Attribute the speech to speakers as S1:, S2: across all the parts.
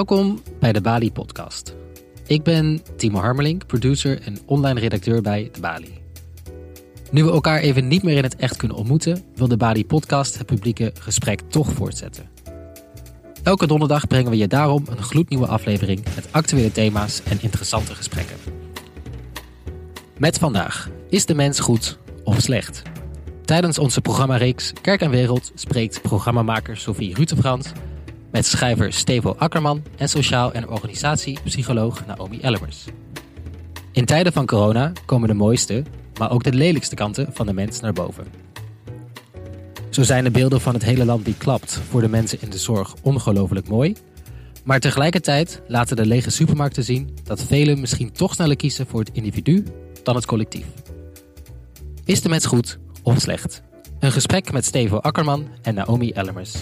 S1: Welkom bij de Bali Podcast. Ik ben Timo Harmelink, producer en online redacteur bij de Bali. Nu we elkaar even niet meer in het echt kunnen ontmoeten, wil de Bali Podcast het publieke gesprek toch voortzetten. Elke donderdag brengen we je daarom een gloednieuwe aflevering met actuele thema's en interessante gesprekken. Met vandaag: is de mens goed of slecht? Tijdens onze programmareeks Kerk en Wereld spreekt programmamaker Sophie Rutefrans met schrijver Stevo Akkerman en sociaal en organisatiepsycholoog Naomi Ellemers. In tijden van corona komen de mooiste, maar ook de lelijkste kanten van de mens naar boven. Zo zijn de beelden van het hele land die klapt voor de mensen in de zorg ongelooflijk mooi. Maar tegelijkertijd laten de lege supermarkten zien dat velen misschien toch sneller kiezen voor het individu dan het collectief. Is de mens goed of slecht? Een gesprek met Stevo Akkerman en Naomi Ellemers.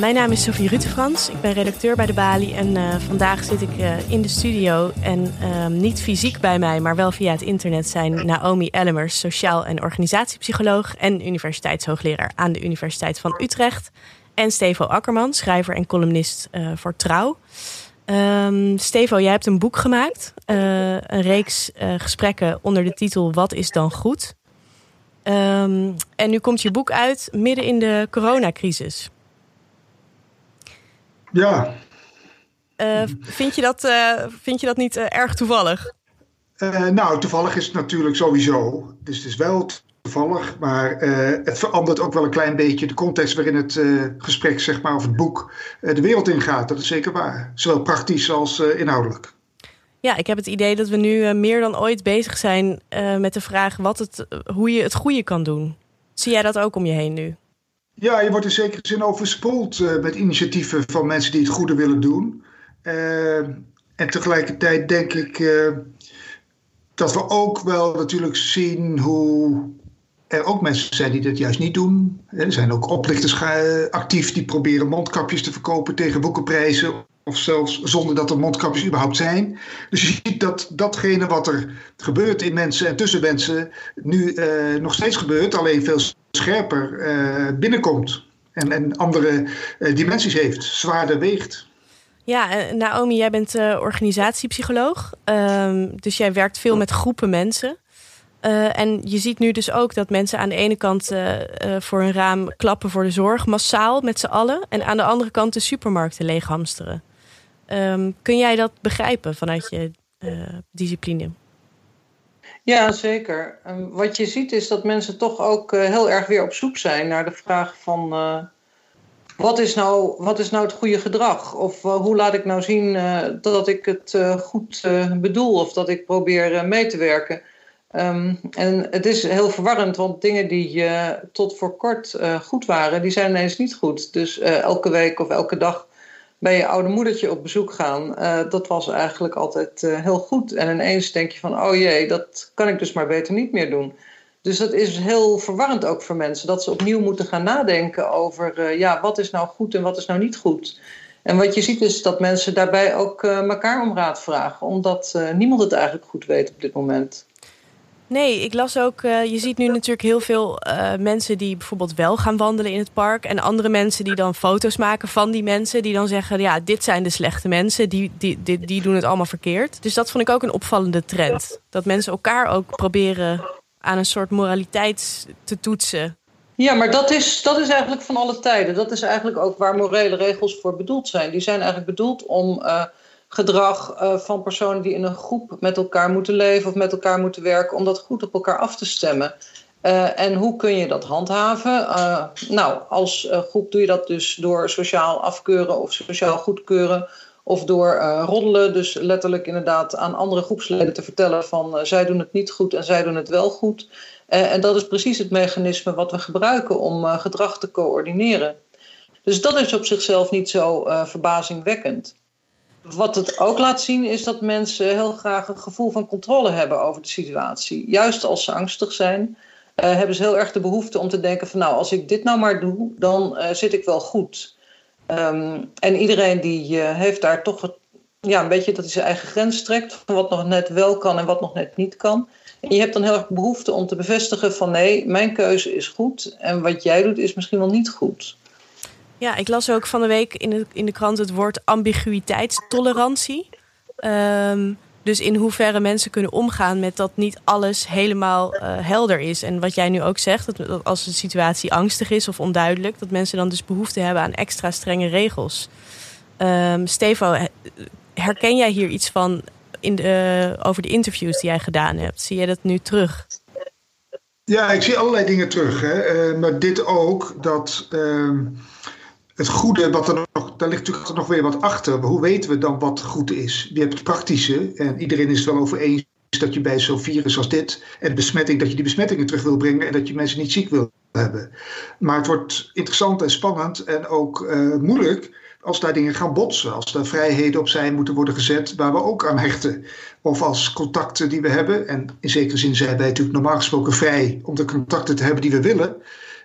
S2: Mijn naam is Sophie Rutefrans. Ik ben redacteur bij de Bali. En uh, vandaag zit ik uh, in de studio. En uh, niet fysiek bij mij, maar wel via het internet zijn Naomi Ellemers, sociaal en organisatiepsycholoog en universiteitshoogleraar aan de Universiteit van Utrecht. En Stevo Akkerman, schrijver en columnist voor Trouw. Um, Stevo, jij hebt een boek gemaakt. een reeks gesprekken onder de titel Wat is dan goed? Um, en nu komt je boek uit midden in de coronacrisis.
S3: Ja.
S2: Uh, vind, je dat, uh, vind je dat niet uh, erg toevallig?
S3: nou, toevallig is het natuurlijk sowieso. Dus het is wel toevallig, maar het verandert ook wel een klein beetje de context waarin het gesprek, zeg maar, of het boek de wereld ingaat. Dat is zeker waar. Zowel praktisch als inhoudelijk.
S2: Ja, ik heb het idee dat we nu meer dan ooit bezig zijn met de vraag wat het, hoe je het goede kan doen. Zie jij dat ook om je heen nu?
S3: Ja, je wordt in zekere zin overspoeld uh, met initiatieven van mensen die het goede willen doen. Uh, en tegelijkertijd denk ik uh, dat we ook wel natuurlijk zien hoe er ook mensen zijn die dat juist niet doen. Er zijn ook oplichters actief die proberen mondkapjes te verkopen tegen boekenprijzen. Of zelfs zonder dat er mondkapjes überhaupt zijn. Dus je ziet dat datgene wat er gebeurt in mensen en tussen mensen nu nog steeds gebeurt, alleen veel scherper uh, binnenkomt. En, en andere uh, dimensies heeft, zwaarder weegt.
S2: Ja, Naomi, jij bent organisatiepsycholoog. Ehm, dus jij werkt veel met groepen mensen. en je ziet nu dus ook dat mensen aan de ene kant voor een raam klappen voor de zorg, massaal met z'n allen. En aan de andere kant de supermarkten leeghamsteren. Um, kun jij dat begrijpen vanuit je discipline?
S4: Ja, zeker. wat je ziet is dat mensen toch ook uh, heel erg weer op zoek zijn naar de vraag van uh, wat, is nou, wat is nou het goede gedrag? Of uh, hoe laat ik nou zien dat ik het goed bedoel of dat ik probeer mee te werken? Um, en het is heel verwarrend, want dingen die tot voor kort goed waren, die zijn ineens niet goed. Dus elke week of elke dag bij je oude moedertje op bezoek gaan, uh, dat was eigenlijk altijd uh, heel goed. En ineens denk je van, oh jee, dat kan ik dus maar beter niet meer doen. Dus dat is heel verwarrend ook voor mensen, dat ze opnieuw moeten gaan nadenken over, uh, ja, wat is nou goed en wat is nou niet goed. En wat je ziet is dat mensen daarbij ook elkaar om raad vragen, omdat niemand het eigenlijk goed weet op dit moment.
S2: Nee, ik las ook, uh, je ziet nu natuurlijk heel veel uh, mensen die bijvoorbeeld wel gaan wandelen in het park. En andere mensen die dan foto's maken van die mensen. Die dan zeggen, ja, dit zijn de slechte mensen, die, die, die, die doen het allemaal verkeerd. Dus dat vond ik ook een opvallende trend. Dat mensen elkaar ook proberen aan een soort moraliteit te toetsen.
S4: Ja, maar dat is, dat is eigenlijk van alle tijden. Dat is eigenlijk ook waar morele regels voor bedoeld zijn. Die zijn eigenlijk bedoeld om... Uh, gedrag uh, van personen die in een groep met elkaar moeten leven of met elkaar moeten werken, om dat goed op elkaar af te stemmen. Uh, en hoe kun je dat handhaven? Uh, nou, als groep doe je dat dus door sociaal afkeuren of sociaal goedkeuren. Of door roddelen, dus letterlijk inderdaad aan andere groepsleden te vertellen van zij doen het niet goed en zij doen het wel goed. en dat is precies het mechanisme wat we gebruiken om gedrag te coördineren. Dus dat is op zichzelf niet zo verbazingwekkend. Wat het ook laat zien is dat mensen heel graag een gevoel van controle hebben over de situatie. Juist als ze angstig zijn, uh, hebben ze heel erg de behoefte om te denken van nou, als ik dit nou maar doe, dan uh, zit ik wel goed. Um, en iedereen die uh, heeft daar toch ja, een beetje dat hij zijn eigen grens trekt van wat nog net wel kan en wat nog net niet kan. En je hebt dan heel erg behoefte om te bevestigen van nee, mijn keuze is goed en wat jij doet is misschien wel niet goed.
S2: Ja, ik las ook van de week in de, in de krant het woord ambiguïteitstolerantie. Um, dus in hoeverre mensen kunnen omgaan met dat niet alles helemaal uh, helder is. En wat jij nu ook zegt, dat als een situatie angstig is of onduidelijk, dat mensen dan dus behoefte hebben aan extra strenge regels. Um, Stevo, herken jij hier iets van in de, over de interviews die jij gedaan hebt? Zie jij dat nu terug?
S3: Ja, ik zie allerlei dingen terug. Hè. Uh, maar dit ook, dat uh, het goede, wat er nog, daar ligt natuurlijk nog weer wat achter. Hoe weten we dan wat goed is? Je hebt het praktische en iedereen is het wel over eens dat je bij zo'n virus als dit en besmetting, dat je die besmettingen terug wil brengen en dat je mensen niet ziek wil hebben. Maar het wordt interessant en spannend en ook uh, moeilijk als daar dingen gaan botsen, als er vrijheden opzij moeten worden gezet waar we ook aan hechten. Of als contacten die we hebben, en in zekere zin zijn wij natuurlijk normaal gesproken vrij om de contacten te hebben die we willen,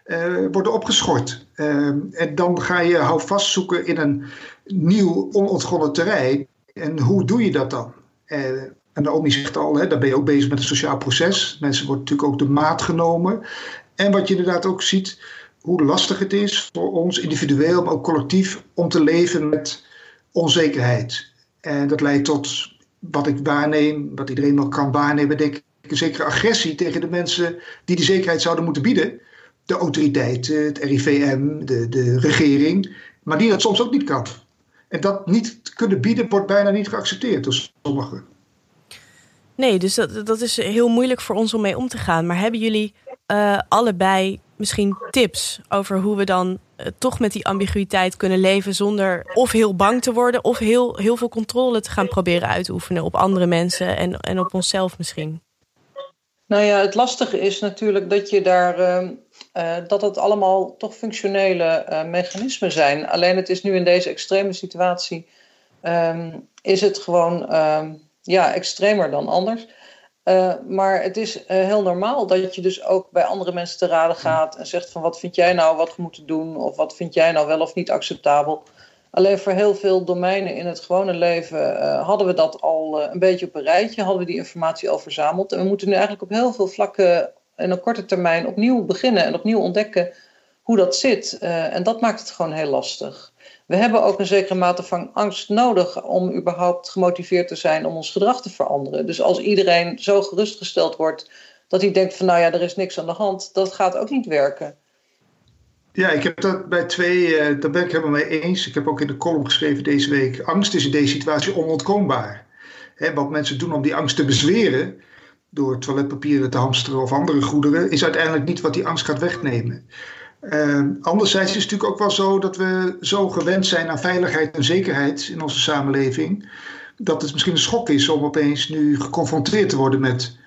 S3: uh, worden opgeschort. Uh, en dan ga je houvast zoeken in een nieuw onontgonnen terrein. En hoe doe je dat dan? Uh, en Naomi zegt al, hè, daar ben je ook bezig met een sociaal proces. Mensen worden natuurlijk ook de maat genomen. En wat je inderdaad ook ziet, hoe lastig het is voor ons individueel, maar ook collectief, om te leven met onzekerheid. En dat leidt tot wat ik waarneem, wat iedereen wel kan waarnemen, denk ik, een zekere agressie tegen de mensen die die zekerheid zouden moeten bieden. De autoriteiten, het RIVM, de, de regering, maar die dat soms ook niet kan. En dat niet kunnen bieden wordt bijna niet geaccepteerd door sommigen.
S2: Nee, dus dat, dat is heel moeilijk voor ons om mee om te gaan. Maar hebben jullie uh, allebei misschien tips over hoe we dan uh, toch met die ambiguïteit kunnen leven zonder of heel bang te worden of heel, heel veel controle te gaan proberen uit te oefenen op andere mensen en, en op onszelf misschien?
S4: Nou ja, het lastige is natuurlijk dat je daar uh, uh, dat het allemaal toch functionele uh, mechanismen zijn. Alleen het is nu in deze extreme situatie um, is het gewoon ehm, ja, extremer dan anders. Uh, maar het is heel normaal dat je dus ook bij andere mensen te raden gaat en zegt van wat vind jij nou wat we moeten doen of wat vind jij nou wel of niet acceptabel. Alleen voor heel veel domeinen in het gewone leven hadden we dat al een beetje op een rijtje, hadden we die informatie al verzameld. En we moeten nu eigenlijk op heel veel vlakken in een korte termijn opnieuw beginnen en opnieuw ontdekken hoe dat zit. en dat maakt het gewoon heel lastig. We hebben ook een zekere mate van angst nodig om überhaupt gemotiveerd te zijn om ons gedrag te veranderen. Dus als iedereen zo gerustgesteld wordt dat hij denkt van nou ja, er is niks aan de hand, dat gaat ook niet werken.
S3: Ja, ik heb dat bij twee, uh, daar ben ik helemaal mee eens. Ik heb ook in de column geschreven deze week, angst is in deze situatie onontkoombaar. Hè, wat mensen doen om die angst te bezweren, door toiletpapieren te hamsteren of andere goederen, is uiteindelijk niet wat die angst gaat wegnemen. Uh, anderzijds is het natuurlijk ook wel zo dat we zo gewend zijn aan veiligheid en zekerheid in onze samenleving, dat het misschien een schok is om opeens nu geconfronteerd te worden met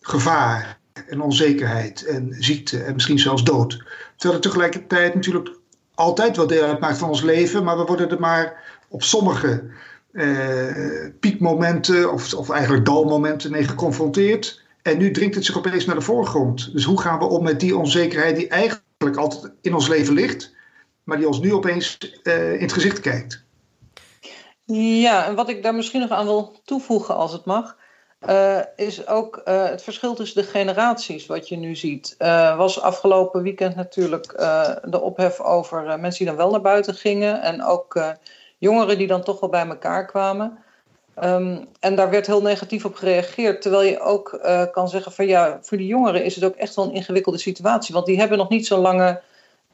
S3: gevaar en onzekerheid en ziekte en misschien zelfs dood. Terwijl het tegelijkertijd natuurlijk altijd wel deel uitmaakt van ons leven, maar we worden er maar op sommige uh, piekmomenten of, of eigenlijk dalmomenten mee geconfronteerd. En nu dringt het zich opeens naar de voorgrond. Dus hoe gaan we om met die onzekerheid die eigenlijk altijd in ons leven ligt, maar die ons nu opeens uh, in het gezicht kijkt.
S4: Ja, en wat ik daar misschien nog aan wil toevoegen, als het mag, uh, is ook uh, het verschil tussen de generaties, wat je nu ziet. was afgelopen weekend natuurlijk de ophef over mensen die dan wel naar buiten gingen en ook jongeren die dan toch wel bij elkaar kwamen. Um, en daar werd heel negatief op gereageerd. Terwijl je ook uh, kan zeggen van ja, voor die jongeren is het ook echt wel een ingewikkelde situatie. Want die hebben nog niet zo'n lange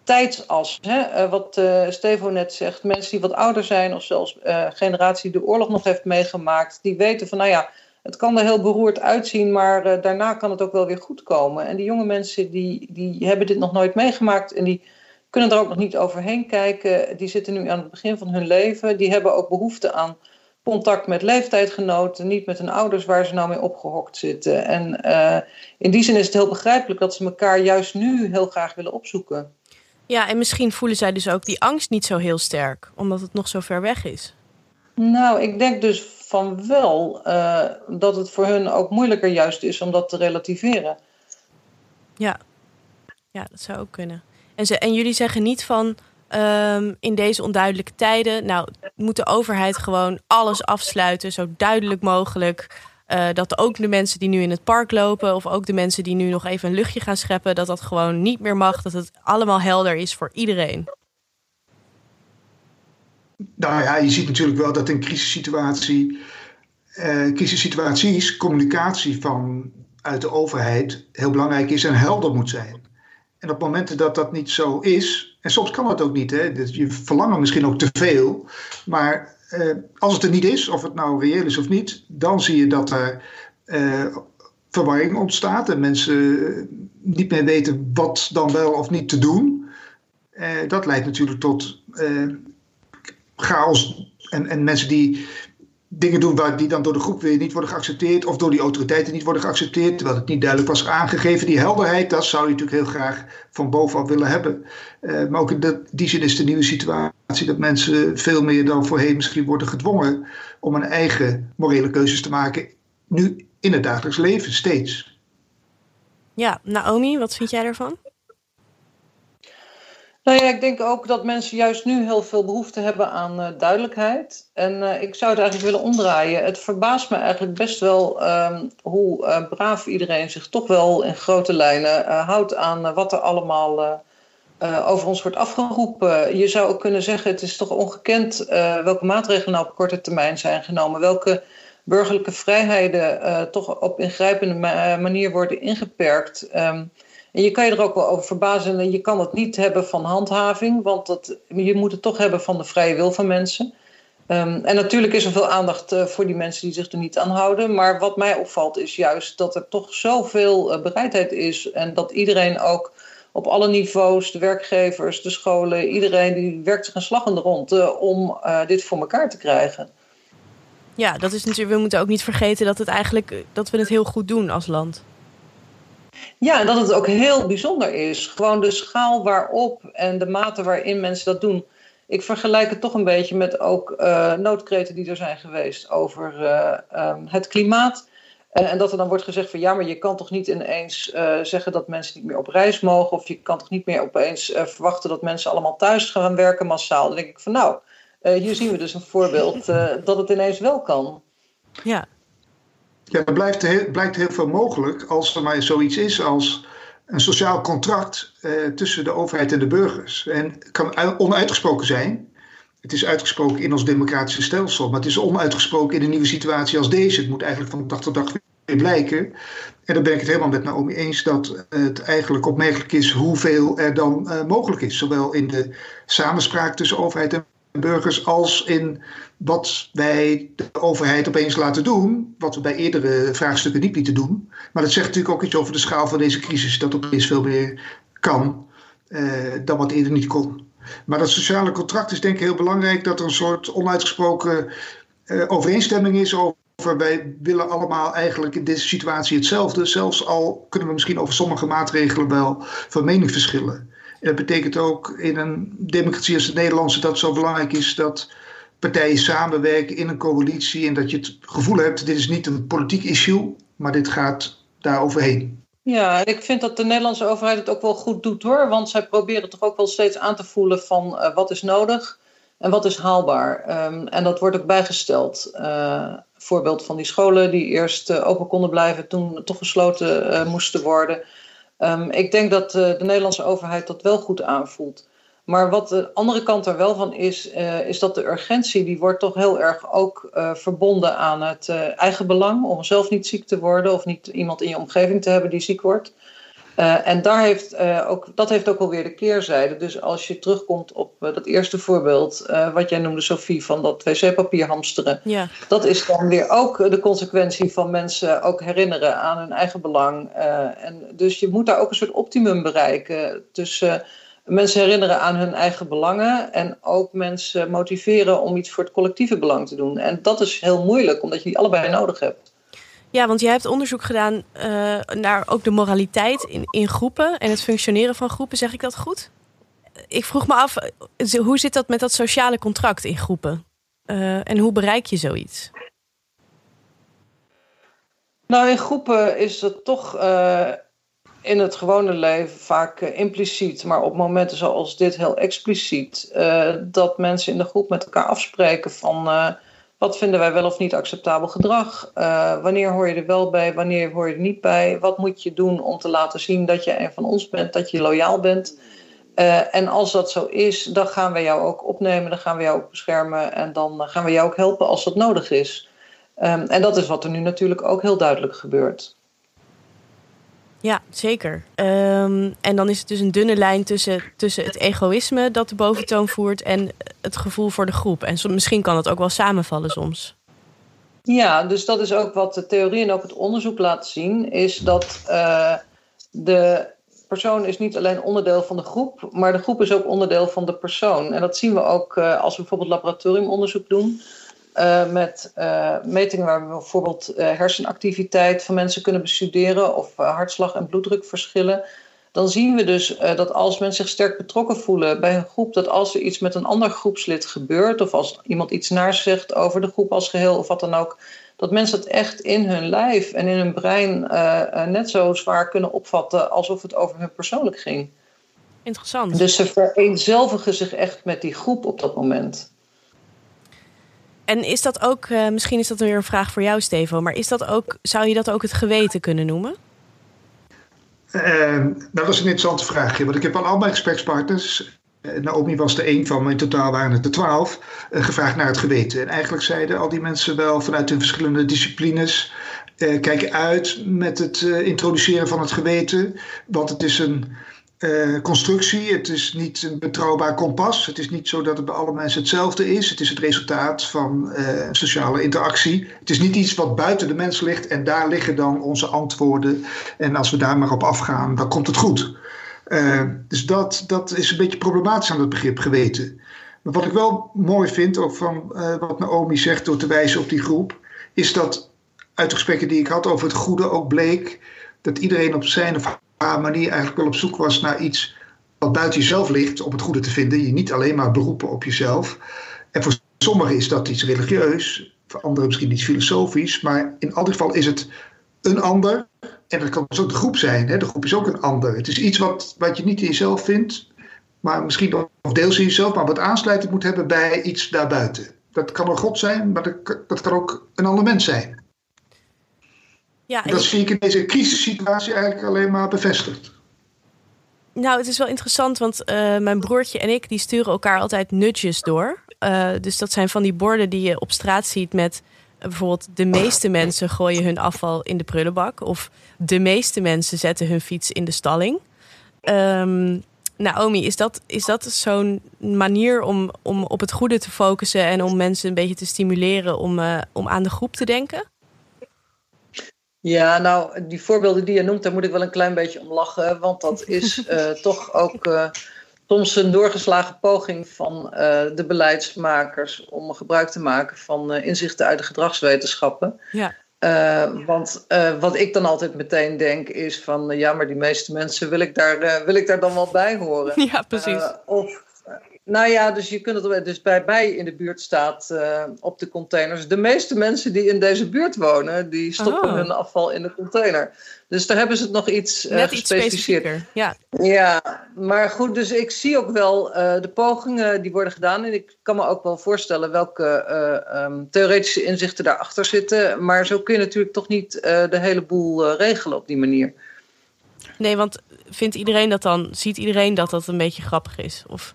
S4: tijdsas. Hè? Uh, wat uh, Stevo net zegt, mensen die wat ouder zijn of zelfs generatie die de oorlog nog heeft meegemaakt, die weten van nou ja, het kan er heel beroerd uitzien, maar daarna kan het ook wel weer goed komen. En die jonge mensen die, die hebben dit nog nooit meegemaakt en die kunnen er ook nog niet overheen kijken. Die zitten nu aan het begin van hun leven. Die hebben ook behoefte aan contact met leeftijdgenoten, niet met hun ouders waar ze nou mee opgehokt zitten. En uh, in die zin is het heel begrijpelijk dat ze elkaar juist nu heel graag willen opzoeken.
S2: Ja, en misschien voelen zij dus ook die angst niet zo heel sterk, omdat het nog zo ver weg is.
S4: Nou, ik denk dus van wel uh, dat het voor hun ook moeilijker juist is om dat te relativeren.
S2: Ja, ja dat zou ook kunnen. En, ze, en jullie zeggen niet van ehm, in deze onduidelijke tijden. Nou, moet de overheid gewoon alles afsluiten, zo duidelijk mogelijk. Uh, dat ook de mensen die nu in het park lopen, of ook de mensen die nu nog even een luchtje gaan scheppen, dat dat gewoon niet meer mag. Dat het allemaal helder is voor iedereen.
S3: Nou ja, je ziet natuurlijk wel dat in crisissituatie, uh, crisissituaties communicatie van uit de overheid heel belangrijk is en helder moet zijn. En op momenten dat dat niet zo is, en soms kan dat ook niet, hè, dus je verlangt misschien ook te veel, maar uh, als het er niet is, of het nou reëel is of niet, dan zie je dat er uh, verwarring ontstaat en mensen niet meer weten wat dan wel of niet te doen. Dat leidt natuurlijk tot chaos en, en mensen die dingen doen waar die dan door de groep weer niet worden geaccepteerd of door die autoriteiten niet worden geaccepteerd, terwijl het niet duidelijk was aangegeven. Die helderheid, dat zou je natuurlijk heel graag van bovenaf willen hebben. Uh, maar ook in die zin is de nieuwe situatie dat mensen veel meer dan voorheen misschien worden gedwongen om een eigen morele keuzes te maken, nu in het dagelijks leven steeds.
S2: Ja, Naomi, wat vind jij daarvan?
S4: Nou ja, ik denk ook dat mensen juist nu heel veel behoefte hebben aan uh, duidelijkheid. En uh, ik zou het eigenlijk willen omdraaien. Het verbaast me eigenlijk best wel um, hoe uh, braaf iedereen zich toch wel in grote lijnen houdt aan wat er allemaal over ons wordt afgeroepen. Je zou ook kunnen zeggen, het is toch ongekend welke maatregelen nou op korte termijn zijn genomen. Welke burgerlijke vrijheden toch op ingrijpende ma manier worden ingeperkt. Um, en je kan je er ook wel over verbazen. En je kan het niet hebben van handhaving, want dat, je moet het toch hebben van de vrije wil van mensen. Um, en natuurlijk is er veel aandacht uh, voor die mensen die zich er niet aan houden. Maar wat mij opvalt is juist dat er toch zoveel uh, bereidheid is. En dat iedereen ook op alle niveaus, de werkgevers, de scholen, iedereen die werkt zich een slag in de rond uh, om dit voor elkaar te krijgen.
S2: Ja, dat is natuurlijk. We moeten ook niet vergeten dat het eigenlijk dat we het heel goed doen als land.
S4: Ja, en dat het ook heel bijzonder is. Gewoon de schaal waarop en de mate waarin mensen dat doen. Ik vergelijk het toch een beetje met ook uh, noodkreten die er zijn geweest over uh, um, het klimaat. Uh, en dat er dan wordt gezegd van ja, maar je kan toch niet ineens zeggen dat mensen niet meer op reis mogen. Of je kan toch niet meer opeens verwachten dat mensen allemaal thuis gaan werken massaal. Dan denk ik van nou, hier zien we dus een voorbeeld dat het ineens wel kan.
S2: Ja,
S3: ja, er blijft heel, blijkt heel veel mogelijk als er maar zoiets is als een sociaal contract eh, tussen de overheid en de burgers. En het kan onuitgesproken zijn. Het is uitgesproken in ons democratische stelsel, maar het is onuitgesproken in een nieuwe situatie als deze. Het moet eigenlijk van dag tot dag weer blijken. En dan ben ik het helemaal met Naomi eens dat het eigenlijk opmerkelijk is hoeveel er dan uh, mogelijk is. Zowel in de samenspraak tussen overheid en burgers als in wat wij de overheid opeens laten doen, wat we bij eerdere vraagstukken niet lieten doen. Maar dat zegt natuurlijk ook iets over de schaal van deze crisis, dat opeens veel meer kan eh, dan wat eerder niet kon. Maar dat sociale contract is denk ik heel belangrijk, dat er een soort onuitgesproken uh, overeenstemming is over wij willen allemaal eigenlijk in deze situatie hetzelfde. Zelfs al kunnen we misschien over sommige maatregelen wel van mening verschillen. Dat betekent ook in een democratie als de Nederlandse dat het zo belangrijk is dat partijen samenwerken in een coalitie en dat je het gevoel hebt, dit is niet een politiek issue, maar dit gaat daar overheen.
S4: Ja, ik vind dat de Nederlandse overheid het ook wel goed doet hoor, want zij proberen toch ook wel steeds aan te voelen van uh, wat is nodig en wat is haalbaar. Um, en dat wordt ook bijgesteld. Uh, voorbeeld van die scholen die eerst uh, open konden blijven, toen toch gesloten moesten worden. Um, ik denk dat de Nederlandse overheid dat wel goed aanvoelt. Maar wat de andere kant er wel van is, uh, is dat de urgentie, die wordt toch heel erg ook uh, verbonden aan het eigen belang. Om zelf niet ziek te worden of niet iemand in je omgeving te hebben die ziek wordt. En daar heeft, ook, dat heeft ook alweer de keerzijde. Dus als je terugkomt op dat eerste voorbeeld, wat jij noemde, Sophie, van dat wc-papier hamsteren.
S2: Ja.
S4: Dat is dan weer ook de consequentie van mensen ook herinneren aan hun eigen belang. en dus je moet daar ook een soort optimum bereiken tussen mensen herinneren aan hun eigen belangen en ook mensen motiveren om iets voor het collectieve belang te doen. En dat is heel moeilijk, omdat je die allebei nodig hebt.
S2: Ja, want jij hebt onderzoek gedaan uh, naar ook de moraliteit in, groepen en het functioneren van groepen. Zeg ik dat goed? Ik vroeg me af, hoe zit dat met dat sociale contract in groepen? En hoe bereik je zoiets?
S4: Nou, in groepen is het toch in het gewone leven vaak impliciet, maar op momenten zoals dit heel expliciet, dat mensen in de groep met elkaar afspreken van wat vinden wij wel of niet acceptabel gedrag? Uh, wanneer hoor je er wel bij? Wanneer hoor je er niet bij? Wat moet je doen om te laten zien dat je een van ons bent, dat je loyaal bent? Uh, en als dat zo is, dan gaan we jou ook opnemen, dan gaan we jou ook beschermen en dan gaan we jou ook helpen als dat nodig is. Um, en dat is wat er nu natuurlijk ook heel duidelijk gebeurt.
S2: Ja, zeker. Um, en dan is het dus een dunne lijn tussen, tussen het egoïsme dat de boventoon voert en het gevoel voor de groep. En misschien kan dat ook wel samenvallen soms.
S4: Ja, dus dat is ook wat de theorie en ook het onderzoek laat zien, is dat uh, de persoon is niet alleen onderdeel van de groep, maar de groep is ook onderdeel van de persoon. En dat zien we ook uh, als we bijvoorbeeld laboratoriumonderzoek doen. Uh, met uh, metingen waar we bijvoorbeeld uh, hersenactiviteit van mensen kunnen bestuderen of hartslag en bloeddrukverschillen. Dan zien we dus dat als mensen zich sterk betrokken voelen bij een groep, dat als er iets met een ander groepslid gebeurt, of als iemand iets naar zegt over de groep als geheel of wat dan ook, dat mensen het echt in hun lijf en in hun brein net zo zwaar kunnen opvatten alsof het over hun persoonlijk ging.
S2: Interessant.
S4: Dus ze vereenzelvigen zich echt met die groep op dat moment.
S2: En is dat ook, uh, misschien is dat weer een vraag voor jou, Stevo, maar is dat ook, zou je dat ook het geweten kunnen noemen?
S3: Nou, dat is een interessante vraag. Want ik heb al al mijn gesprekspartners, uh, Naomi was er één van, maar in totaal waren het er twaalf, gevraagd naar het geweten. En eigenlijk zeiden al die mensen wel vanuit hun verschillende disciplines, kijken uit met het introduceren van het geweten, want het is een uh, constructie. Het is niet een betrouwbaar kompas. Het is niet zo dat het bij alle mensen hetzelfde is. Het is het resultaat van uh, sociale interactie. Het is niet iets wat buiten de mens ligt en daar liggen dan onze antwoorden. En als we daar maar op afgaan, dan komt het goed. Uh, dus dat, dat is een beetje problematisch aan het begrip geweten. Maar wat ik wel mooi vind, ook van wat Naomi zegt door te wijzen op die groep, is dat uit de gesprekken die ik had over het goede ook bleek dat iedereen op zijn of manier eigenlijk wel op zoek was naar iets wat buiten jezelf ligt om het goede te vinden. Je niet alleen maar beroepen op jezelf. En voor sommigen is dat iets religieus, voor anderen misschien iets filosofisch. Maar in elk geval is het een ander. En dat kan dus ook de groep zijn. Hè? De groep is ook een ander. Het is iets wat, wat je niet in jezelf vindt, maar misschien of deels in jezelf, maar wat aansluiting moet hebben bij iets daarbuiten. Dat kan een God zijn, maar dat, dat kan ook een ander mens zijn. Ja, dat zie ik in deze crisissituatie eigenlijk alleen maar bevestigd.
S2: Nou, het is wel interessant, want uh, mijn broertje en ik die sturen elkaar altijd nudges door. Uh, dus dat zijn van die borden die je op straat ziet met uh, bijvoorbeeld de meeste mensen gooien hun afval in de prullenbak of de meeste mensen zetten hun fiets in de stalling. Um, Naomi, is dat, is dat zo'n manier om, om op het goede te focussen en om mensen een beetje te stimuleren om, om aan de groep te denken?
S4: Ja, nou, die voorbeelden die je noemt, daar moet ik wel een klein beetje om lachen. Want dat is uh, toch ook uh, soms een doorgeslagen poging van uh, de beleidsmakers om gebruik te maken van inzichten uit de gedragswetenschappen. Ja. want wat ik dan altijd meteen denk is van ja, maar die meeste mensen wil ik daar, wil ik daar dan wel bij horen.
S2: Ja, precies.
S4: of nou ja, dus je kunt het dus bij mij in de buurt staat uh, op de containers. De meeste mensen die in deze buurt wonen, die stoppen oh. hun afval in de container. Dus daar hebben ze het nog iets uh,
S2: iets Ja.
S4: ja, maar goed, dus ik zie ook wel uh, de pogingen die worden gedaan. En ik kan me ook wel voorstellen welke um, theoretische inzichten daarachter zitten. Maar zo kun je natuurlijk toch niet de hele boel regelen op die manier.
S2: Nee, want vindt iedereen dat dan? Ziet iedereen dat dat een beetje grappig is? Of...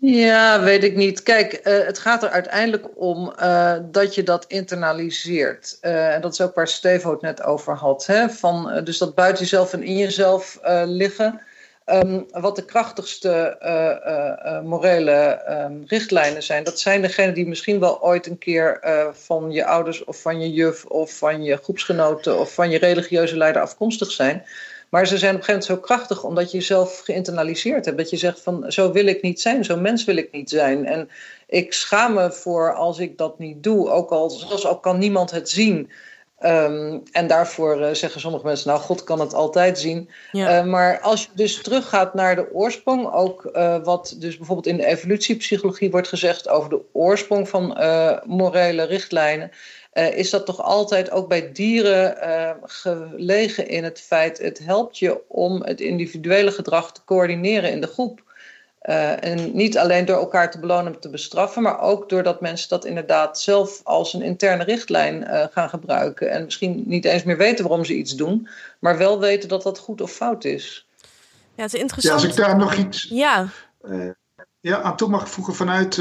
S4: Ja, weet ik niet. Kijk, uh, het gaat er uiteindelijk om uh, dat je dat internaliseert. Uh, en dat is ook waar Steve het net over had. Hè? Van, dus dat buiten jezelf en in jezelf liggen. Um, wat de krachtigste morele um, richtlijnen zijn, dat zijn degenen die misschien wel ooit een keer van je ouders of van je juf of van je groepsgenoten of van je religieuze leider afkomstig zijn. Maar ze zijn op een gegeven moment zo krachtig omdat je jezelf geïnternaliseerd hebt. Dat je zegt van zo wil ik niet zijn, zo mens wil ik niet zijn. En ik schaam me voor als ik dat niet doe, ook al, zelfs al kan niemand het zien. Ehm, en daarvoor uh, zeggen sommige mensen, nou, God kan het altijd zien. Ja. Uh, maar als je dus teruggaat naar de oorsprong, ook uh, wat dus bijvoorbeeld in de evolutiepsychologie wordt gezegd over de oorsprong van morele richtlijnen, is dat toch altijd ook bij dieren gelegen in het feit, het helpt je om het individuele gedrag te coördineren in de groep. Uh, en niet alleen door elkaar te belonen en te bestraffen, maar ook doordat mensen dat inderdaad zelf als een interne richtlijn uh, gaan gebruiken. En misschien niet eens meer weten waarom ze iets doen, maar wel weten dat dat goed of fout is.
S2: Ja, het is interessant.
S3: Ja, als ik daar nog iets
S2: ja.
S3: Uh, ja, aan toe mag voegen vanuit,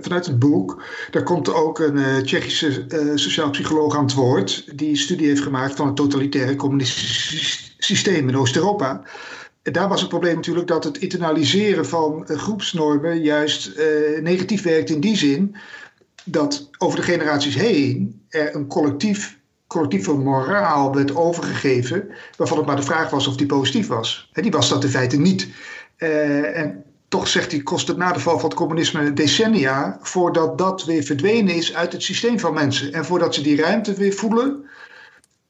S3: vanuit het boek. Daar komt ook een Tsjechische sociaal psycholoog aan het woord, die studie heeft gemaakt van het totalitaire communistische systeem in Oost-Europa daar was het probleem natuurlijk dat het internaliseren van groepsnormen juist negatief werkt in die zin dat over de generaties heen er een collectief, collectieve moraal werd overgegeven, waarvan het maar de vraag was of die positief was. He, die was dat in feite niet. En toch zegt hij, kost het na de val van het communisme decennia voordat dat weer verdwenen is uit het systeem van mensen. En voordat ze die ruimte weer voelen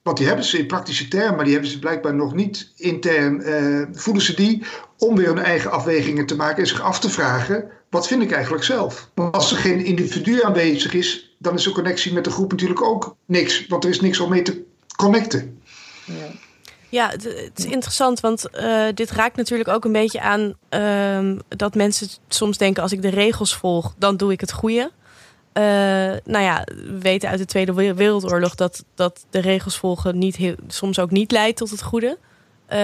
S3: want die hebben ze in praktische termen, maar die hebben ze blijkbaar nog niet intern. Uh, voelen ze die om weer hun eigen afwegingen te maken en zich af te vragen: wat vind ik eigenlijk zelf? Want als er geen individu aanwezig is, dan is de connectie met de groep natuurlijk ook niks, want er is niks om mee te connecten.
S2: Ja. Ja, het, is interessant, want uh, dit raakt natuurlijk ook een beetje aan uh, dat mensen soms denken: als ik de regels volg, dan doe ik het goede. Uh, nou ja, we weten uit de Tweede Wereldoorlog dat, dat de regels volgen niet heel, soms ook niet leidt tot het goede. Uh,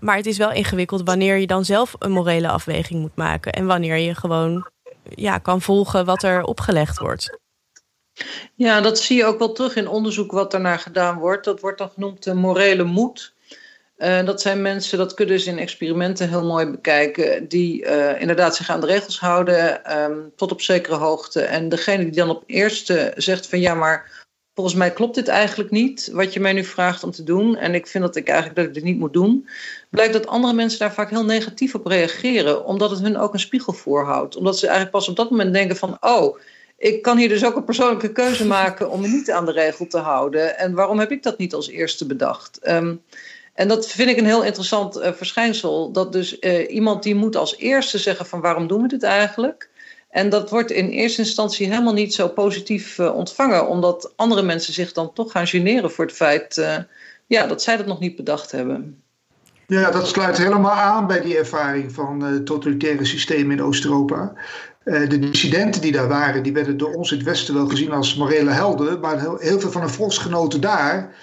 S2: maar het is wel ingewikkeld wanneer je dan zelf een morele afweging moet maken. En wanneer je gewoon ja, kan volgen wat er opgelegd wordt.
S4: Ja, dat zie je ook wel terug in onderzoek wat daarnaar gedaan wordt. Dat wordt dan genoemd de morele moed. Uh, dat zijn mensen, dat kunnen dus in experimenten heel mooi bekijken, die uh, inderdaad zich aan de regels houden um, tot op zekere hoogte. En degene die dan op eerste zegt van ja, maar volgens mij klopt dit eigenlijk niet, wat je mij nu vraagt om te doen. En ik vind dat ik eigenlijk dat ik dit niet moet doen. Blijkt dat andere mensen daar vaak heel negatief op reageren, omdat het hun ook een spiegel voorhoudt. Omdat ze eigenlijk pas op dat moment denken van oh, ik kan hier dus ook een persoonlijke keuze maken om me niet aan de regel te houden. En waarom heb ik dat niet als eerste bedacht? Um, en dat vind ik een heel interessant uh, verschijnsel. Dat dus uh, iemand die moet als eerste zeggen van waarom doen we dit eigenlijk? En dat wordt in eerste instantie helemaal niet zo positief uh, ontvangen. Omdat andere mensen zich dan toch gaan generen voor het feit ja, dat zij dat nog niet bedacht hebben.
S3: Ja, dat sluit helemaal aan bij die ervaring van totalitaire systemen in Oost-Europa. Eh, de dissidenten die daar waren, die werden door ons in het Westen wel gezien als morele helden. Maar heel, heel veel van de volksgenoten daar,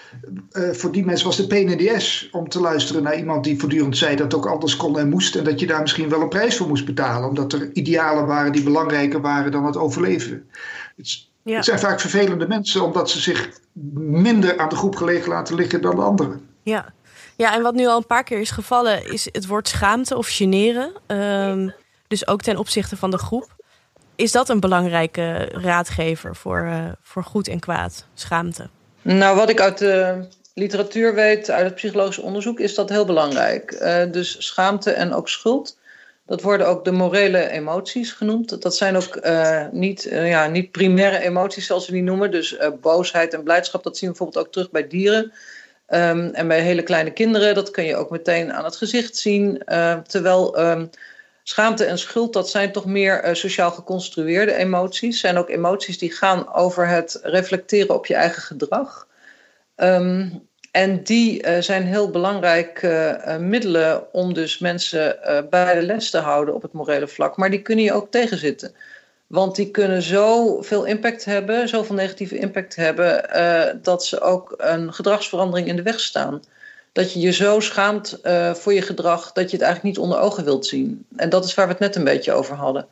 S3: uh, voor die mensen was de PNDS om te luisteren naar iemand die voortdurend zei dat het ook anders kon en moest. En dat je daar misschien wel een prijs voor moest betalen. Omdat er idealen waren die belangrijker waren dan het overleven. Het, ja. het zijn vaak vervelende mensen omdat ze zich minder aan de groep gelegen laten liggen dan de anderen.
S2: Ja. ja, en wat nu al een paar keer is gevallen, is het woord schaamte of generen. Um, dus ook ten opzichte van de groep. Is dat een belangrijke raadgever voor, uh, voor goed en kwaad, schaamte?
S4: Nou, wat ik uit de literatuur weet, uit het psychologisch onderzoek, is dat heel belangrijk. Uh, dus schaamte en ook schuld. Dat worden ook de morele emoties genoemd. Dat zijn ook uh, niet, ja, niet primaire emoties, zoals we die noemen. Dus boosheid en blijdschap, dat zien we bijvoorbeeld ook terug bij dieren. Um, en bij hele kleine kinderen, dat kun je ook meteen aan het gezicht zien. terwijl um, Schaamte en schuld, dat zijn toch meer uh, sociaal geconstrueerde emoties. Zijn ook emoties die gaan over het reflecteren op je eigen gedrag. Um, en die uh, zijn heel belangrijke uh, middelen om dus mensen bij de les te houden op het morele vlak. Maar die kunnen je ook tegenzitten. Want die kunnen zoveel impact hebben, zoveel negatieve impact hebben, dat ze ook een gedragsverandering in de weg staan dat je je zo schaamt uh, voor je gedrag dat je het eigenlijk niet onder ogen wilt zien. En dat is waar we het net een beetje over hadden.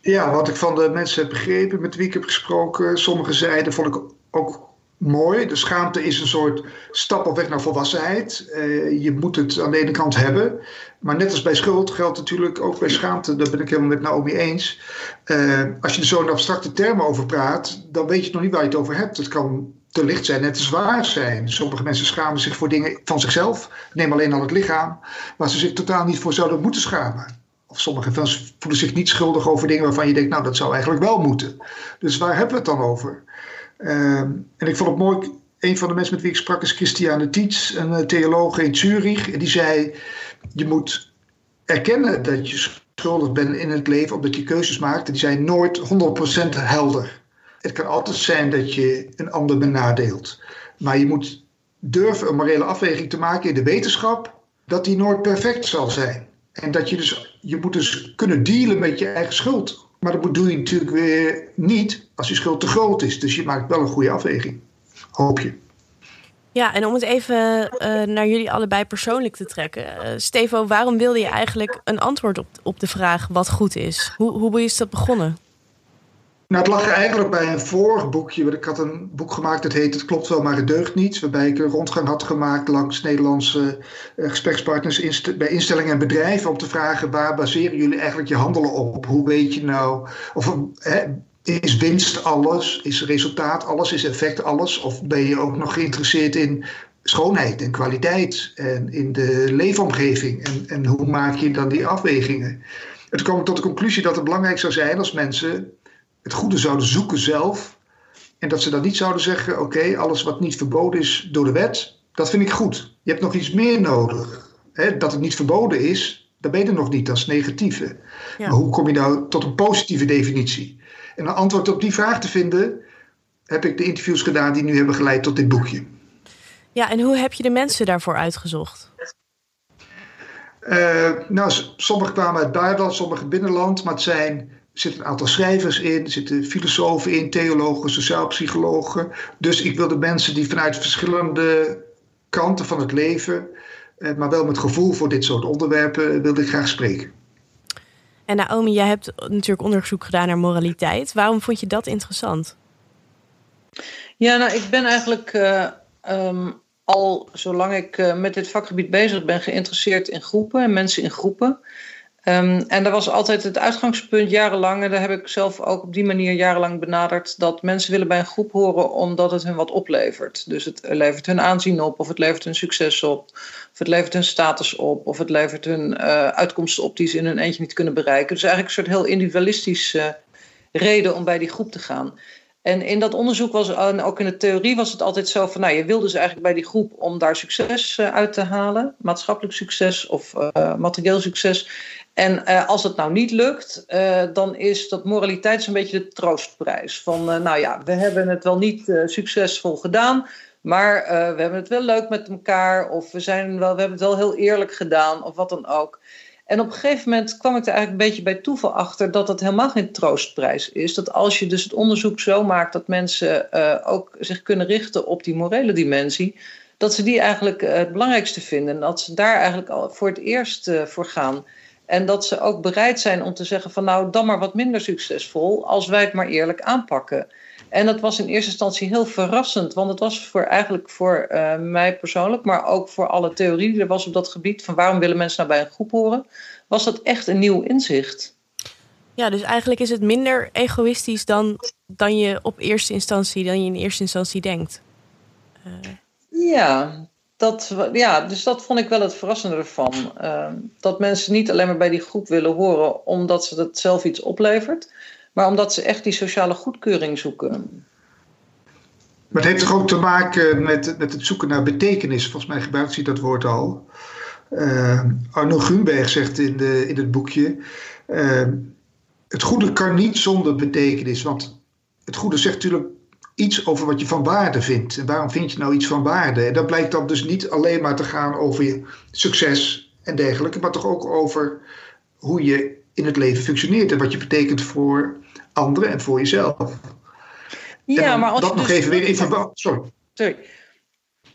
S3: Ja, wat ik van de mensen heb begrepen met wie ik heb gesproken, sommige zeiden, vond ik ook mooi. De schaamte is een soort stap op weg naar volwassenheid. Uh, je moet het aan de ene kant hebben. Maar net als bij schuld geldt natuurlijk ook bij schaamte. Daar ben ik helemaal met Naomi eens. Uh, als je er zo in abstracte termen over praat, dan weet je nog niet waar je het over hebt. Het kan licht zijn en te zwaar zijn. Sommige mensen schamen zich voor dingen van zichzelf. Neem alleen al het lichaam. Waar ze zich totaal niet voor zouden moeten schamen. Of sommige mensen voelen zich niet schuldig over dingen waarvan je denkt, nou dat zou eigenlijk wel moeten. Dus waar hebben we het dan over? Ehm, en ik vond het mooi, een van de mensen met wie ik sprak is Christiane Tietz, een eh, theoloog in Zurich. En die zei, je moet erkennen dat je schuldig bent in het leven, omdat je keuzes maakt. En die zijn nooit 100% helder. Het kan altijd zijn dat je een ander benadeelt. Maar je moet durven een morele afweging te maken in de wetenschap dat die nooit perfect zal zijn. En dat je dus, je moet dus kunnen dealen met je eigen schuld. Maar dat doe je natuurlijk weer niet als je schuld te groot is. Dus je maakt wel een goede afweging. Hoop je.
S2: Ja, en om het even uh, naar jullie allebei persoonlijk te trekken. Uh, Stevo, waarom wilde je eigenlijk een antwoord op, op de vraag wat goed is? Hoe, hoe is dat begonnen?
S3: Nou, het lag eigenlijk bij een vorig boekje. Ik had een boek gemaakt dat heet Het klopt wel, maar het deugt niet. Waarbij ik een rondgang had gemaakt langs Nederlandse uh, gesprekspartners bij instellingen en bedrijven. Om te vragen waar baseren jullie eigenlijk je handelen op? Hoe weet je nou, of hè, is winst alles? Is resultaat alles? Is effect alles? Of ben je ook nog geïnteresseerd in schoonheid en kwaliteit en in de leefomgeving? En, en hoe maak je dan die afwegingen? En toen kwam ik tot de conclusie dat het belangrijk zou zijn als mensen het goede zouden zoeken zelf. En dat ze dan niet zouden zeggen: oké, alles wat niet verboden is door de wet, dat vind ik goed. Je hebt nog iets meer nodig. dat het niet verboden is, dat ben je er nog niet, dat is negatieve. Maar hoe kom je nou tot een positieve definitie? En een antwoord op die vraag te vinden, heb ik de interviews gedaan die nu hebben geleid tot dit boekje.
S2: Ja, en hoe heb je de mensen daarvoor uitgezocht?
S3: Uh, nou, sommigen kwamen uit buitenland, sommigen binnenland, maar het zijn zitten een aantal schrijvers in, er zitten filosofen in, theologen, sociaalpsychologen. Dus ik wilde mensen die vanuit verschillende kanten van het leven, eh, maar wel met gevoel voor dit soort onderwerpen, wilde ik graag spreken.
S2: En Naomi, jij hebt natuurlijk onderzoek gedaan naar moraliteit. Waarom vond je dat interessant?
S4: Ja, nou, ik ben eigenlijk uh, um, al zolang ik uh, met dit vakgebied bezig ben geïnteresseerd in groepen en mensen in groepen. Um, en dat was altijd het uitgangspunt jarenlang. En daar heb ik zelf ook op die manier jarenlang benaderd. Dat mensen willen bij een groep horen omdat het hun wat oplevert. Dus het levert hun aanzien op, of het levert hun succes op, of het levert hun status op, of het levert hun uh, uitkomsten op die ze in hun eentje niet kunnen bereiken. Dus eigenlijk een soort heel individualistische reden om bij die groep te gaan. En in dat onderzoek was, en ook in de theorie was het altijd zo van, nou, je wil dus eigenlijk bij die groep om daar succes uh, uit te halen, maatschappelijk succes of materieel succes. En uh, als het nou niet lukt, uh, dan is dat moraliteit een beetje de troostprijs. Van, uh, nou ja, we hebben het wel niet succesvol gedaan, maar we hebben het wel leuk met elkaar. Of we, zijn wel, we hebben het wel heel eerlijk gedaan, of wat dan ook. En op een gegeven moment kwam ik er eigenlijk een beetje bij toeval achter dat het helemaal geen troostprijs is. Dat als je dus het onderzoek zo maakt dat mensen ook zich kunnen richten op die morele dimensie, dat ze die eigenlijk het belangrijkste vinden. En dat ze daar eigenlijk al voor het eerst voor gaan. En dat ze ook bereid zijn om te zeggen van nou dan maar wat minder succesvol als wij het maar eerlijk aanpakken. En dat was in eerste instantie heel verrassend, want het was voor eigenlijk voor uh, mij persoonlijk, maar ook voor alle theorie die er was op dat gebied van waarom willen mensen nou bij een groep horen, was dat echt een nieuw inzicht.
S2: Ja, dus eigenlijk is het minder egoïstisch dan, dan je op eerste instantie, dan je in eerste instantie denkt.
S4: Uh. Ja, dat, ja, dus dat vond ik wel het verrassende ervan. Uh, dat mensen niet alleen maar bij die groep willen horen omdat ze dat zelf iets oplevert, maar omdat ze echt die sociale goedkeuring zoeken.
S3: Maar het heeft toch ook te maken met, met het zoeken naar betekenis. Volgens mij gebruikt hij dat woord al. Uh, Arno Grunberg zegt in, de, in het boekje: uh, Het goede kan niet zonder betekenis. Want het goede zegt natuurlijk iets over wat je van waarde vindt. En waarom vind je nou iets van waarde? En dat blijkt dan dus niet alleen maar te gaan over je succes en dergelijke, maar toch ook over hoe je in het leven functioneert en wat je betekent voor anderen en voor jezelf.
S4: Ja, maar als
S3: dat
S4: je
S3: nog
S4: dus
S3: even weer in Sorry.
S4: Sorry.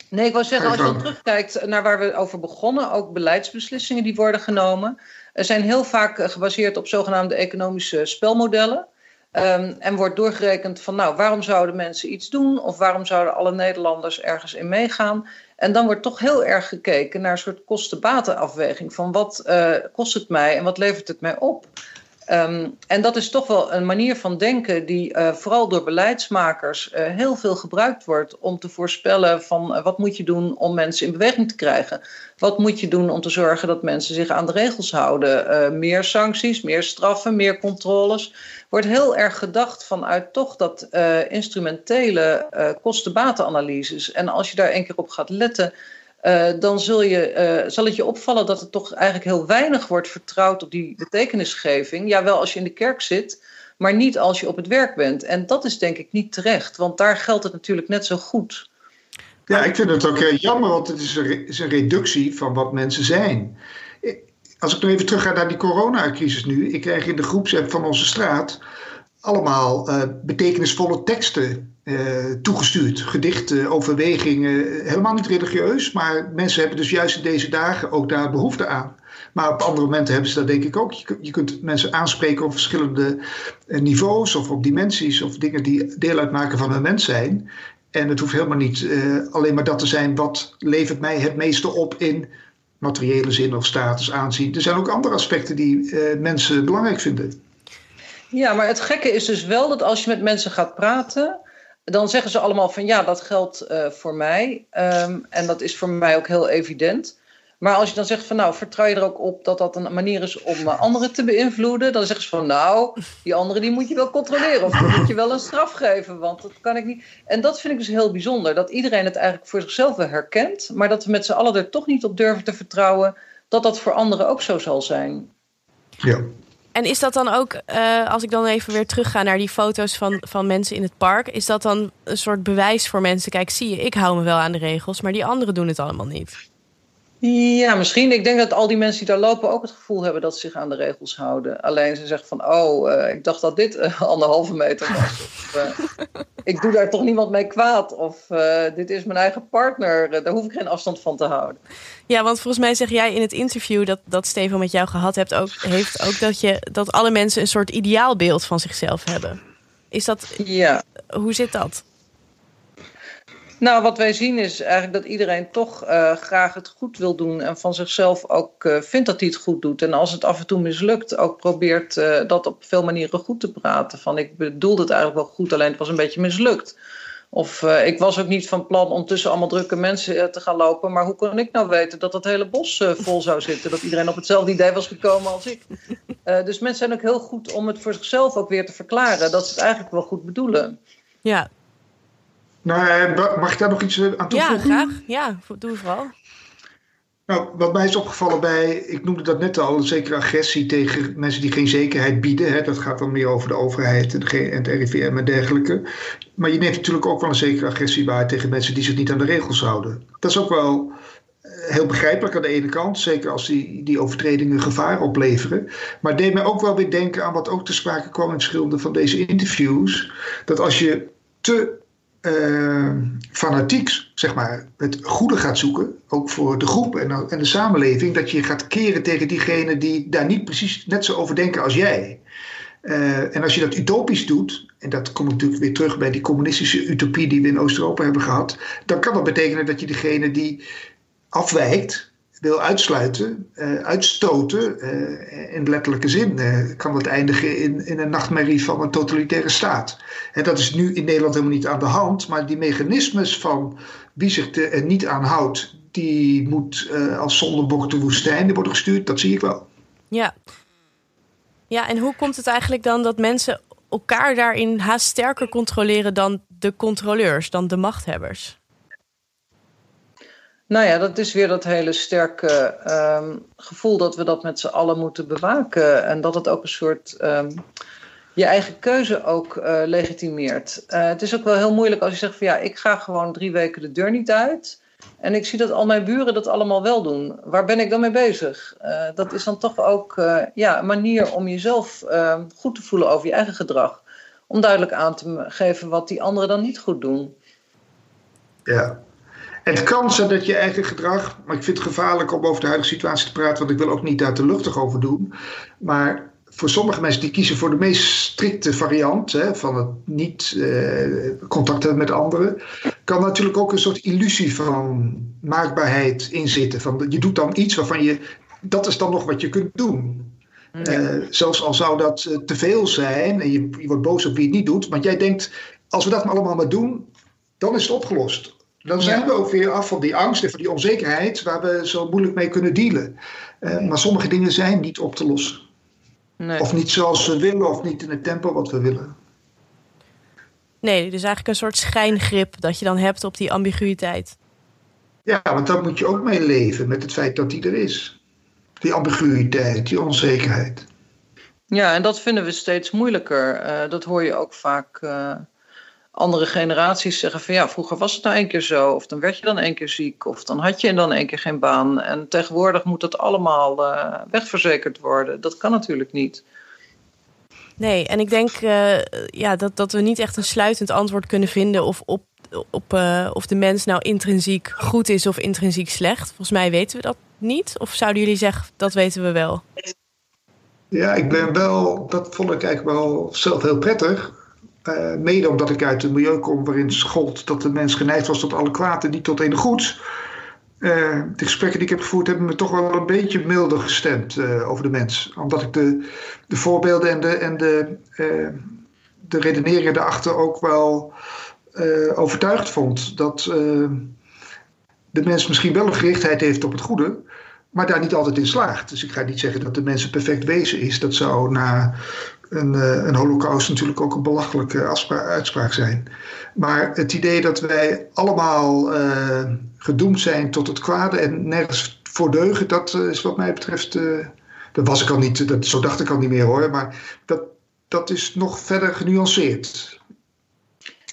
S4: Nee, ik wou zeggen, als je dan terugkijkt naar waar we over begonnen, ook beleidsbeslissingen die worden genomen, zijn heel vaak gebaseerd op zogenaamde economische spelmodellen. Um, en wordt doorgerekend van, nou, waarom zouden mensen iets doen? Of waarom zouden alle Nederlanders ergens in meegaan? En dan wordt toch heel erg gekeken naar een soort kosten-batenafweging. Van wat uh, kost het mij en wat levert het mij op? Ehm, en dat is toch wel een manier van denken die uh, vooral door beleidsmakers uh, heel veel gebruikt wordt om te voorspellen van uh, wat moet je doen om mensen in beweging te krijgen. Wat moet je doen om te zorgen dat mensen zich aan de regels houden. meer sancties, meer straffen, meer controles. Wordt heel erg gedacht vanuit toch dat instrumentele kosten-batenanalyses. En als je daar een keer op gaat letten, uh, dan zul je, uh, zal het je opvallen dat het toch eigenlijk heel weinig wordt vertrouwd op die betekenisgeving. Ja, wel als je in de kerk zit, maar niet als je op het werk bent. En dat is denk ik niet terecht, want daar geldt het natuurlijk net zo goed.
S3: Ja, ik vind het ook heel jammer, want het is een, is een reductie van wat mensen zijn. Als ik nog even terug ga naar die coronacrisis nu. Ik krijg in de groepsapp van onze straat allemaal uh, betekenisvolle teksten uh, toegestuurd. Gedichten, overwegingen, helemaal niet religieus, maar mensen hebben dus juist in deze dagen ook daar behoefte aan. Maar op andere momenten hebben ze dat denk ik ook. Je, kunt mensen aanspreken op verschillende niveaus of op dimensies of dingen die deel uitmaken van hun mens zijn. En het hoeft helemaal niet alleen maar dat te zijn wat levert mij het meeste op in materiële zin of status aanzien. Er zijn ook andere aspecten die mensen belangrijk vinden.
S4: Ja, maar het gekke is dus wel dat als je met mensen gaat praten, dan zeggen ze allemaal van ja, dat geldt uh, voor mij. Um, en dat is voor mij ook heel evident. Maar als je dan zegt van nou, vertrouw je er ook op dat dat een manier is om uh, anderen te beïnvloeden, dan zeggen ze van nou, die anderen die moet je wel controleren of die moet je wel een straf geven, want dat kan ik niet. En dat vind ik dus heel bijzonder, dat iedereen het eigenlijk voor zichzelf wel herkent, maar dat we met z'n allen er toch niet op durven te vertrouwen dat dat voor anderen ook zo zal zijn.
S3: Ja,
S2: en is dat dan ook, uh, als ik dan even weer terugga naar die foto's van, van mensen in het park, is dat dan een soort bewijs voor mensen? Kijk, zie je, ik hou me wel aan de regels, maar die anderen doen het allemaal niet.
S4: Ja, misschien. Ik denk dat al die mensen die daar lopen ook het gevoel hebben dat ze zich aan de regels houden. Alleen ze zeggen van, oh, uh, ik dacht dat dit uh, anderhalve meter was. Of, uh, ik doe daar toch niemand mee kwaad. Of dit is mijn eigen partner. daar hoef ik geen afstand van te houden.
S2: Ja, want volgens mij zeg jij in het interview dat, dat Stefan met jou gehad hebt, ook, heeft ook dat, je, dat alle mensen een soort ideaalbeeld van zichzelf hebben. Is dat,
S4: ja.
S2: Hoe zit dat?
S4: Nou, wat wij zien is eigenlijk dat iedereen toch uh, graag het goed wil doen en van zichzelf ook uh, vindt dat hij het goed doet. En als het af en toe mislukt, ook probeert uh, dat op veel manieren goed te praten. Van ik bedoelde het eigenlijk wel goed, alleen het was een beetje mislukt. Of ik was ook niet van plan om tussen allemaal drukke mensen te gaan lopen. Maar hoe kon ik nou weten dat dat hele bos vol zou zitten? Dat iedereen op hetzelfde idee was gekomen als ik. dus mensen zijn ook heel goed om het voor zichzelf ook weer te verklaren. Dat ze het eigenlijk wel goed bedoelen.
S2: Ja,
S3: nou, mag ik daar nog iets aan toevoegen?
S2: Ja, graag. Ja, doe vooral.
S3: Nou, wat mij is opgevallen bij, ik noemde dat net al, een zekere agressie tegen mensen die geen zekerheid bieden. Hè. Dat gaat dan meer over de overheid en, de, en het RIVM en dergelijke. Maar je neemt natuurlijk ook wel een zekere agressie waar tegen mensen die zich niet aan de regels houden. Dat is ook wel eh, heel begrijpelijk aan de ene kant, zeker als die, die overtredingen gevaar opleveren. Maar het deed mij ook wel weer denken aan wat ook te sprake kwam in verschillende van deze interviews. Dat als je te uh, zeg maar, het goede gaat zoeken, ook voor de groep en, en de samenleving, dat je gaat keren tegen diegenen die daar niet precies net zo over denken als jij. Uh, en als je dat utopisch doet, en dat komt natuurlijk weer terug bij die communistische utopie die we in Oost-Europa hebben gehad, dan kan dat betekenen dat je degene die afwijkt, wil uitsluiten, uh, uitstoten, uh, in letterlijke zin, uh, kan dat eindigen in, in een nachtmerrie van een totalitaire staat. En dat is nu in Nederland helemaal niet aan de hand, maar die mechanismes van wie zich er niet aan houdt, die moet als zondebok de woestijn worden gestuurd, dat zie ik wel.
S2: Ja. ja, en hoe komt het eigenlijk dan dat mensen elkaar daarin haast sterker controleren dan de controleurs, dan de machthebbers?
S4: Nou ja, dat is weer dat hele sterke um, gevoel dat we dat met z'n allen moeten bewaken. En dat het ook een soort um, je eigen keuze ook uh, legitimeert. Uh, het is ook wel heel moeilijk als je zegt van ja, ik ga gewoon drie weken de deur niet uit. En ik zie dat al mijn buren dat allemaal wel doen. Waar ben ik dan mee bezig? Uh, dat is dan toch ook ja, een manier om jezelf ehm, goed te voelen over je eigen gedrag. Om duidelijk aan te geven wat die anderen dan niet goed doen.
S3: Ja, het kan zijn dat je eigen gedrag, maar ik vind het gevaarlijk om over de huidige situatie te praten, want ik wil ook niet daar te luchtig over doen. Maar voor sommige mensen die kiezen voor de meest strikte variant hè, van het niet eh, contact hebben met anderen, kan natuurlijk ook een soort illusie van maakbaarheid inzitten. Van, je doet dan iets waarvan je, dat is dan nog wat je kunt doen. Uh, zelfs al zou dat uh, te veel zijn en je, je, wordt boos op wie het niet doet, want jij denkt, als we dat maar allemaal maar doen, dan is het opgelost. Dan zijn ja. we ook weer af van die angst en van die onzekerheid waar we zo moeilijk mee kunnen dealen. Uh, maar sommige dingen zijn niet op te lossen. Nee. Of niet zoals we willen, of niet in het tempo wat we willen.
S2: Nee, dus eigenlijk een soort schijngrip dat je dan hebt op die ambiguïteit.
S3: Ja, want daar moet je ook mee leven met het feit dat die er is. Die ambiguïteit, die onzekerheid.
S4: Ja, en dat vinden we steeds moeilijker. Uh, dat hoor je ook vaak uh, andere generaties zeggen van ja, vroeger was het nou één keer zo. Of dan werd je dan één keer ziek. Of dan had je dan één keer geen baan. En tegenwoordig moet dat allemaal uh, wegverzekerd worden. Dat kan natuurlijk niet.
S2: Nee, en ik denk uh, ja, dat, dat we niet echt een sluitend antwoord kunnen vinden of op, op uh, of de mens nou intrinsiek goed is of intrinsiek slecht. Volgens mij weten we dat niet. Of zouden jullie zeggen, dat weten we wel?
S3: Ja, ik ben wel, dat vond ik eigenlijk wel zelf heel prettig. Uh, mede omdat ik uit een milieu kom waarin schold dat de mens geneigd was tot alle kwaad en niet tot een goed. Uh, de gesprekken die ik heb gevoerd hebben me toch wel een beetje milder gestemd uh, over de mens. Omdat ik de, de voorbeelden en de, en de, de redeneringen daarachter ook wel overtuigd vond. Dat de mens misschien wel een gerichtheid heeft op het goede, maar daar niet altijd in slaagt. Dus ik ga niet zeggen dat de mens een perfect wezen is. Dat zou na een, een holocaust natuurlijk ook een belachelijke uitspraak zijn. Maar het idee dat wij allemaal uh, gedoemd zijn tot het kwade en nergens voor deugen, dat is wat mij betreft. Dat was ik al niet, dat, zo dacht ik al niet meer hoor. Maar dat, dat is nog verder genuanceerd.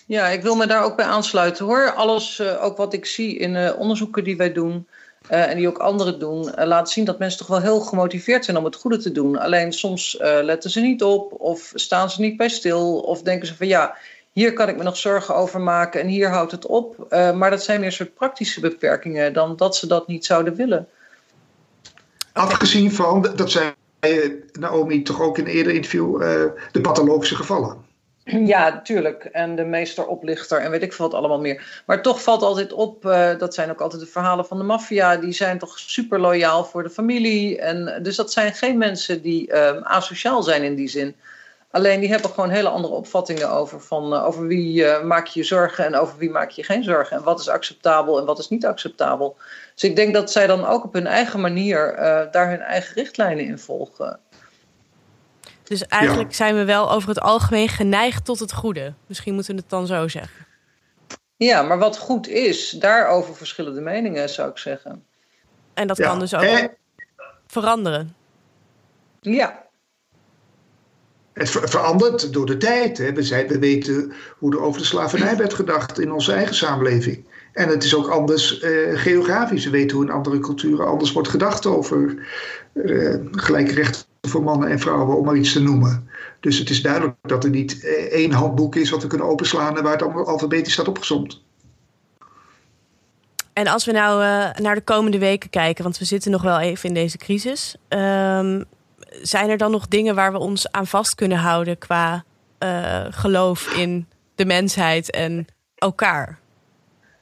S4: Ja, ik wil me daar ook bij aansluiten hoor. Alles, ook wat ik zie in onderzoeken die wij doen. En die ook anderen doen, laat zien dat mensen toch wel heel gemotiveerd zijn om het goede te doen. Alleen soms letten ze niet op, of staan ze niet bij stil, of denken ze van ja, hier kan ik me nog zorgen over maken en hier houdt het op. Maar dat zijn meer soort praktische beperkingen dan dat ze dat niet zouden willen.
S3: Afgezien van, dat zei Naomi toch ook in een eerder interview, de pathologische gevallen.
S4: Ja, natuurlijk. En de meesteroplichter en weet ik veel wat allemaal meer. Maar toch valt altijd op, uh, dat zijn ook altijd de verhalen van de maffia. Die zijn toch super loyaal voor de familie. En, dus dat zijn geen mensen die asociaal zijn in die zin. Alleen die hebben gewoon hele andere opvattingen over, van, uh, over wie maak je je zorgen en over wie maak je geen zorgen. En wat is acceptabel en wat is niet acceptabel. Dus ik denk dat zij dan ook op hun eigen manier daar hun eigen richtlijnen in volgen.
S2: Dus eigenlijk ja. zijn we wel over het algemeen geneigd tot het goede. Misschien moeten we het dan zo zeggen.
S4: Ja, maar wat goed is, daarover verschillende meningen zou ik zeggen.
S2: En dat ja. kan dus ook eh. veranderen.
S4: Ja,
S3: het verandert door de tijd. Hè. We, zijn, we weten hoe er over de slavernij werd gedacht in onze eigen samenleving. En het is ook anders uh, geografisch. We weten hoe in andere culturen anders wordt gedacht over uh, gelijke rechten voor mannen en vrouwen, om maar iets te noemen. Dus het is duidelijk dat er niet uh, één handboek is wat we kunnen openslaan en waar het allemaal alfabetisch staat opgezomd.
S2: En als we nou naar de komende weken kijken, want we zitten nog wel even in deze crisis. Um, zijn er dan nog dingen waar we ons aan vast kunnen houden qua uh, geloof in de mensheid en elkaar?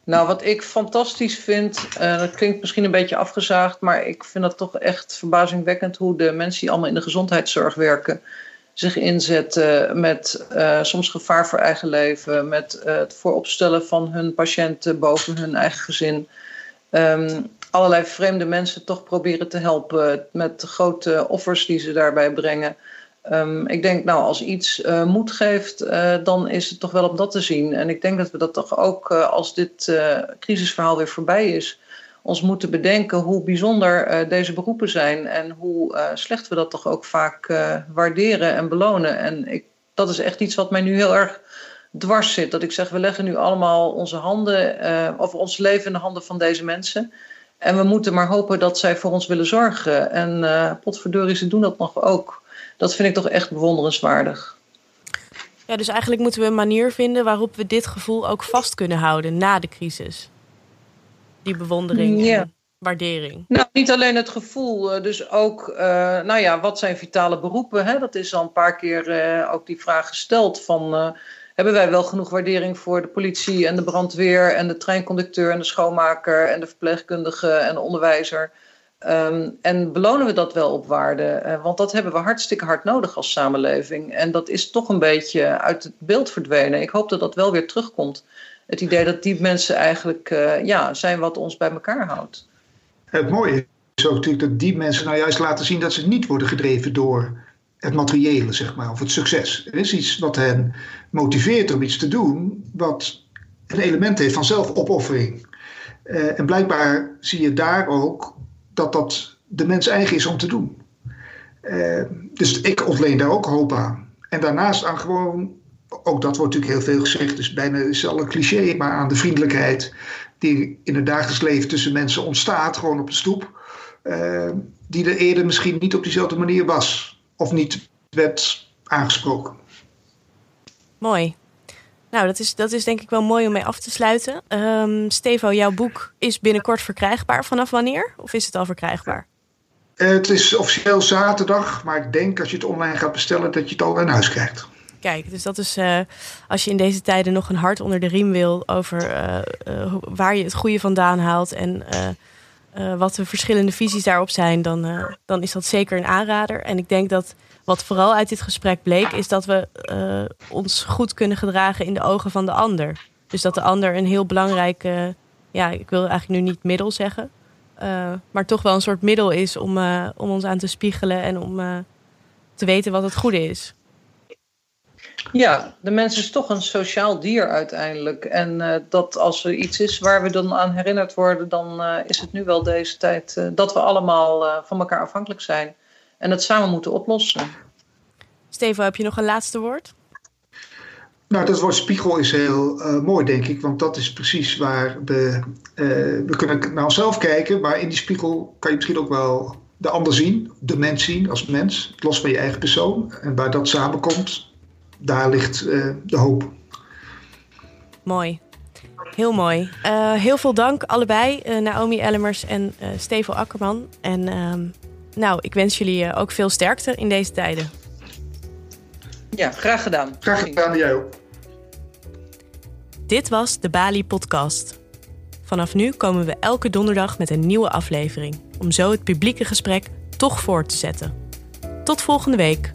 S4: Nou, wat ik fantastisch vind, uh, dat klinkt misschien een beetje afgezaagd, maar ik vind dat toch echt verbazingwekkend hoe de mensen die allemaal in de gezondheidszorg werken zich inzetten met uh, soms gevaar voor eigen leven, met het vooropstellen van hun patiënten boven hun eigen gezin. Um, allerlei vreemde mensen toch proberen te helpen met de grote offers die ze daarbij brengen. Um, ik denk, nou, als iets uh, moed geeft, uh, dan is het toch wel op dat te zien. En ik denk dat we dat toch ook, uh, als dit crisisverhaal weer voorbij is, ons moeten bedenken hoe bijzonder deze beroepen zijn en hoe slecht we dat toch ook vaak waarderen en belonen. En ik, dat is echt iets wat mij nu heel erg dwars zit. Dat ik zeg, we leggen nu allemaal onze handen, of ons leven in de handen van deze mensen. En we moeten maar hopen dat zij voor ons willen zorgen. En potverdorie, ze doen dat nog ook. Dat vind ik toch echt bewonderenswaardig.
S2: Ja, dus eigenlijk moeten we een manier vinden waarop we dit gevoel ook vast kunnen houden na de crisis. Die bewondering ja. en waardering.
S4: Nou, niet alleen het gevoel, eh, dus ook, uh, nou ja, wat zijn vitale beroepen? Hè? Dat is al een paar keer uh, ook die vraag gesteld van hebben wij wel genoeg waardering voor de politie en de brandweer en de treinconducteur en de schoonmaker en de verpleegkundige en de onderwijzer. Ehm, en belonen we dat wel op waarde? Uh, want dat hebben we hartstikke hard nodig als samenleving. En dat is toch een beetje uit het beeld verdwenen. Ik hoop dat dat wel weer terugkomt. Het idee dat die mensen eigenlijk uh, ja, zijn wat ons bij elkaar houdt.
S3: Het mooie is ook natuurlijk dat die mensen nou juist laten zien dat ze niet worden gedreven door het materiële, zeg maar, of het succes. Er is iets wat hen motiveert om iets te doen, wat een element heeft van zelfopoffering. Uh, en blijkbaar zie je daar ook dat dat de mens eigen is om te doen. Uh, dus ik ontleen daar ook hoop aan. En daarnaast aan gewoon, ook dat wordt natuurlijk heel veel gezegd, dus bijna is al een cliché, maar aan de vriendelijkheid die in het dagelijks leven tussen mensen ontstaat, gewoon op de stoep, uh, die er eerder misschien niet op diezelfde manier was of niet werd aangesproken.
S2: Mooi. Nou, dat is, dat is denk ik wel mooi om mee af te sluiten. Um, Stevo, jouw boek is binnenkort verkrijgbaar. Vanaf wanneer? Of is het al verkrijgbaar?
S3: Uh, het is officieel zaterdag, maar ik denk als je het online gaat bestellen dat je het al in huis krijgt.
S2: Kijk, dus dat is uh, als je in deze tijden nog een hart onder de riem wil over uh, waar je het goede vandaan haalt en wat de verschillende visies daarop zijn, dan, dan is dat zeker een aanrader. En ik denk dat wat vooral uit dit gesprek bleek, is dat we uh, ons goed kunnen gedragen in de ogen van de ander. Dus dat de ander een heel belangrijke, ja, ik wil eigenlijk nu niet middel zeggen, uh, maar toch wel een soort middel is om, uh, om ons aan te spiegelen en om te weten wat het goede is.
S4: Ja, de mens is toch een sociaal dier uiteindelijk. En dat als er iets is waar we dan aan herinnerd worden, dan is het nu wel deze tijd dat we allemaal van elkaar afhankelijk zijn en het samen moeten oplossen.
S2: Stevo, heb je nog een laatste woord?
S3: Nou, dat woord spiegel is heel uh, mooi, denk ik. Want dat is precies waar we... Uh, we kunnen naar onszelf kijken, maar in die spiegel kan je misschien ook wel de ander zien. De mens zien als mens, los van je eigen persoon. En waar dat samenkomt, daar ligt uh, de hoop.
S2: Mooi. Heel mooi. heel veel dank allebei, Naomi Ellemers en Stevo Akkerman. En ehm, nou, ik wens jullie eh, ook veel sterkte in deze tijden.
S4: Ja, graag gedaan.
S3: Graag gedaan, jij ook.
S2: Dit was de Bali Podcast. Vanaf nu komen we elke donderdag met een nieuwe aflevering, om zo het publieke gesprek toch voor te zetten. Tot volgende week.